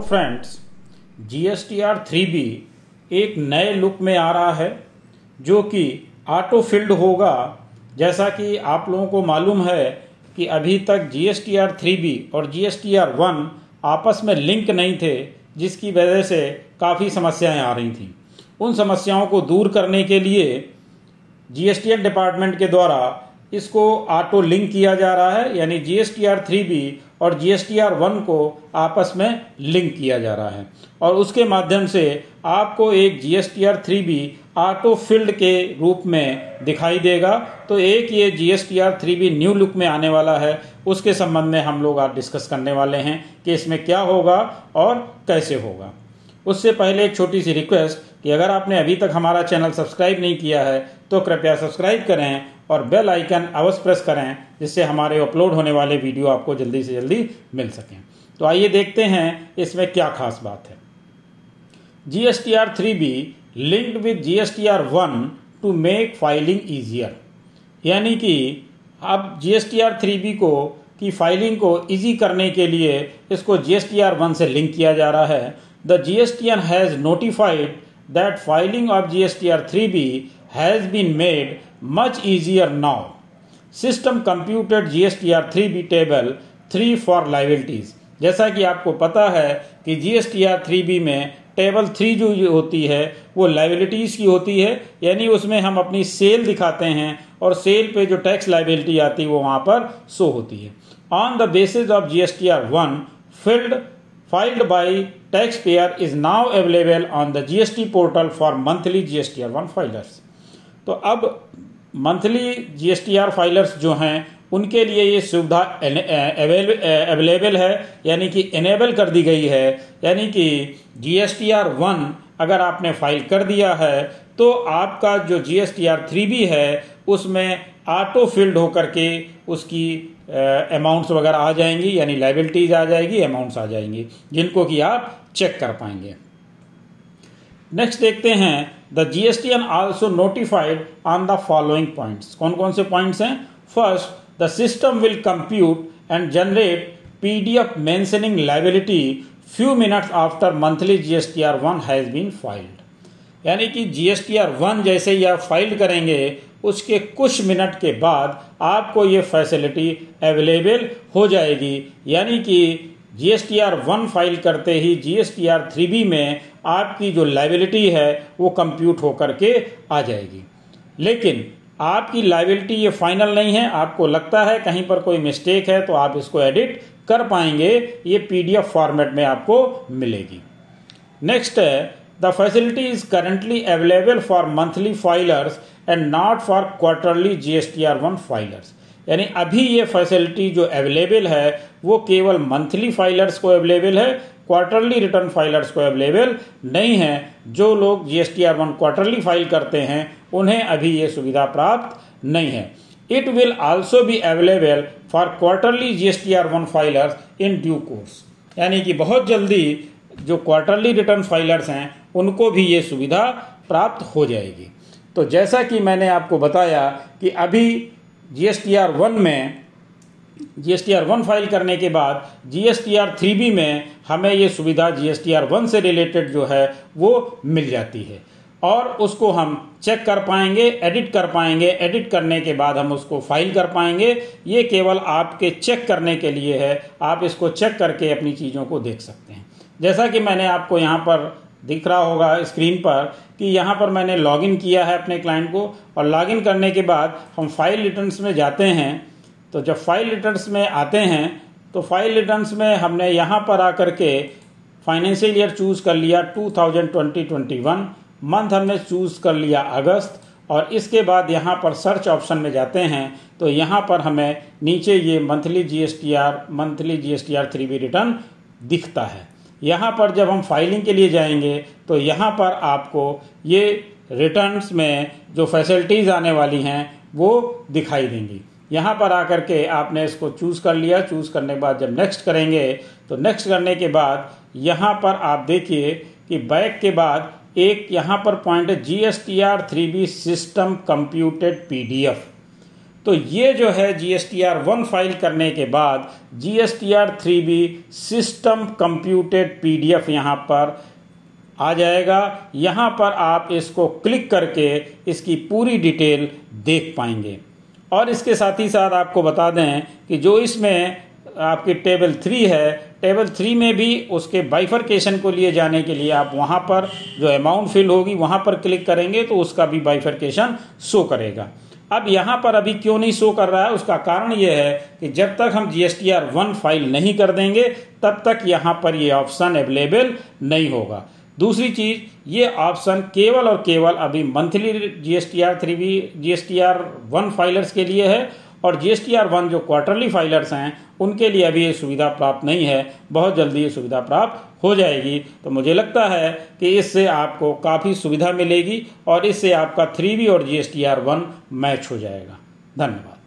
Friends G S T R three B एक नए look में आ रहा है, जो कि ऑटो फिल्ड होगा। जैसा कि आप लोगों को मालूम है कि अभी तक G S T R three B और G S T R one आपस में लिंक नहीं थे, जिसकी वजह से काफ़ी समस्याएँ आ रही थी। उन समस्याओं को दूर करने के लिए G S T R department के द्वारा इसको ऑटो लिंक किया जा रहा है, यानी G S T R three B और जी एस वन को आपस में लिंक किया जा रहा है। और उसके माध्यम से आपको एक G S three B auto field के रूप में दिखाई देगा। तो एक ये G S three B new look में आने वाला है। उसके संबंध में हम लोग आज डिस्कस करने वाले हैं कि इसमें क्या होगा और कैसे होगा। उससे पहले एक छोटी सी रिक्वेस्ट कि अगर आपने अभी तक हमारा चैनल सब्सक्राइब नहीं किया है तो कृपया सब्सक्राइब करें और बेल आइकन अवश्य प्रेस करें, जिससे हमारे अपलोड होने वाले वीडियो आपको जल्दी से जल्दी मिल सकें। तो आइए देखते हैं इसमें क्या खास बात है। G S T R three B linked with G S T R one to make filing easier यानी कि अब G S T R three B को, की फाइलिंग को इजी करने के लिए इसको G S T R one से लिंक किया जा रहा है। The G S T N has notified that filing of GST R three B has been made much easier now system computed G S T R three B table three for liabilities जैसा कि आपको पता है कि G S R three B में table three जो होती है, वो लाइबिलिटीज की होती है, यानी उसमें हम अपनी सेल दिखाते हैं और सेल पे जो टैक्स लाइबिलिटी आती है, वो वहाँ पर शो होती है। On the basis of G S T R one filled filed by taxpayer is now available on the G S T portal for monthly G S T R one filers तो अब monthly GSTR filers जो हैं, उनके लिए ये सुविधा available है, यानी कि इनेबल कर दी गई है। यानी कि जीएसटीआर वन अगर आपने फ़ाइल कर दिया है तो आपका जो जी जीएसटीआर थ्री भी है, उसमें ऑटो फिल्ड होकर के उसकी अमाउंट्स वगैरह आ जाएँगी, यानी लाइबिलिटीज आ जाएगी अमाउंट्स आ जाएँगी, जिनको कि आप चेक कर पाएँगे। नेक्स्ट देखते हैं the G S T N also notified on the following points कौन कौन से पॉइंट्स हैं? First the system will compute and generate P D F mentioning liability few minutes after monthly G S T R one has been filed यानी कि G S T R one जैसे ही आप file करेंगे, उसके कुछ minute के बाद आपको ये फैसिलिटी अवेलेबल हो जाएगी। यानी कि जी एस वन फ़ाइल करते ही जी एस थ्री बी में आपकी जो लाइबिलिटी है, वो कंप्यूट होकर के आ जाएगी। लेकिन आपकी लाइबिलिटी ये फाइनल नहीं है, आपको लगता है कहीं पर कोई मिस्टेक है तो आप इसको एडिट कर पाएँगे। ये पीडीएफ फॉर्मेट में आपको मिलेगी। नेक्स्ट है the facility is currently available for monthly filers and not for quarterly GSTR one filers यानी अभी ये फैसिलिटी जो अवेलेबल है, वो केवल मंथली फाइलर्स को अवेलेबल है क्वार्टरली रिटर्न फाइलर्स को अवेलेबल नहीं है। जो लोग GST R one quarterly file करते हैं, उन्हें अभी ये सुविधा प्राप्त नहीं है। It will also be available for quarterly GST R one filers in due course यानी कि बहुत जल्दी जो क्वार्टरली रिटर्न फाइलर्स हैं, उनको भी ये सुविधा प्राप्त हो जाएगी। तो जैसा कि मैंने आपको बताया कि अभी G S T R one में G S T R one file करने के बाद G S T R three B में हमें ये सुविधा G S T R one से रिलेटेड जो है, वो मिल जाती है। और उसको हम चेक कर पाएँगे एडिट कर पाएँगे। एडिट करने के बाद हम उसको फ़ाइल कर पाएँगे। ये केवल आपके चेक करने के लिए है। आप इसको चेक करके अपनी चीज़ों को देख सकते हैं। जैसा कि मैंने आपको यहाँ पर दिख रहा होगा स्क्रीन पर कि यहाँ पर मैंने लॉगिन किया है अपने क्लाइंट को और लॉगिन करने के बाद हम फ़ाइल रिटर्न्स में जाते हैं। तो जब फ़ाइल रिटर्न्स में आते हैं तो फ़ाइल रिटर्न्स में हमने यहाँ पर आकर के फाइनेंशियल ईयर चूज़ कर लिया 2020-21 मंथ हमने चूज़ कर लिया अगस्त और इसके बाद यहाँ पर सर्च ऑप्शन में जाते हैं। तो यहाँ पर हमें नीचे ये monthly GSTR monthly GSTR three B return दिखता है। यहाँ पर जब हम फाइलिंग के लिए जाएँगे तो यहाँ पर आपको ये रिटर्न्स में जो फैसिलिटीज़ आने वाली हैं, वो दिखाई देंगी। यहाँ पर आकर के आपने इसको चूज़ कर लिया। चूज़ करने के बाद जब नेक्स्ट करेंगे तो नेक्स्ट करने के बाद यहाँ पर आप देखिए कि बैक के बाद एक यहाँ पर पॉइंट है G S T R three B system computed P D F तो ये जो है G S T R one file करने के बाद G S T R three B system computed P D F यहाँ पर आ जाएगा। यहाँ पर आप इसको क्लिक करके इसकी पूरी डिटेल देख पाएँगे। और इसके साथ ही साथ आपको बता दें कि जो इसमें आपकी टेबल थ्री है टेबल थ्री में भी उसके बाइफरकेशन को लिए जाने के लिए आप वहाँ पर जो अमाउंट फिल होगी, वहाँ पर क्लिक करेंगे तो उसका भी बाइफरकेशन शो करेगा। अब यहाँ पर अभी क्यों नहीं शो कर रहा है? उसका कारण यह है कि जब तक हम G S T R one file नहीं कर देंगे, तब तक यहाँ पर यह ऑप्शन अवेलेबल नहीं होगा। दूसरी चीज़, ये ऑप्शन केवल और केवल अभी monthly G S T R three B G R one filers के लिए है और जी एस वन जो क्वार्टरली फाइलर्स हैं, उनके लिए अभी ये सुविधा प्राप्त नहीं है। बहुत जल्दी ये सुविधा प्राप्त हो जाएगी। तो मुझे लगता है कि इससे आपको काफ़ी सुविधा मिलेगी और इससे आपका थ्री बी और G S T R one match हो जाएगा। धन्यवाद।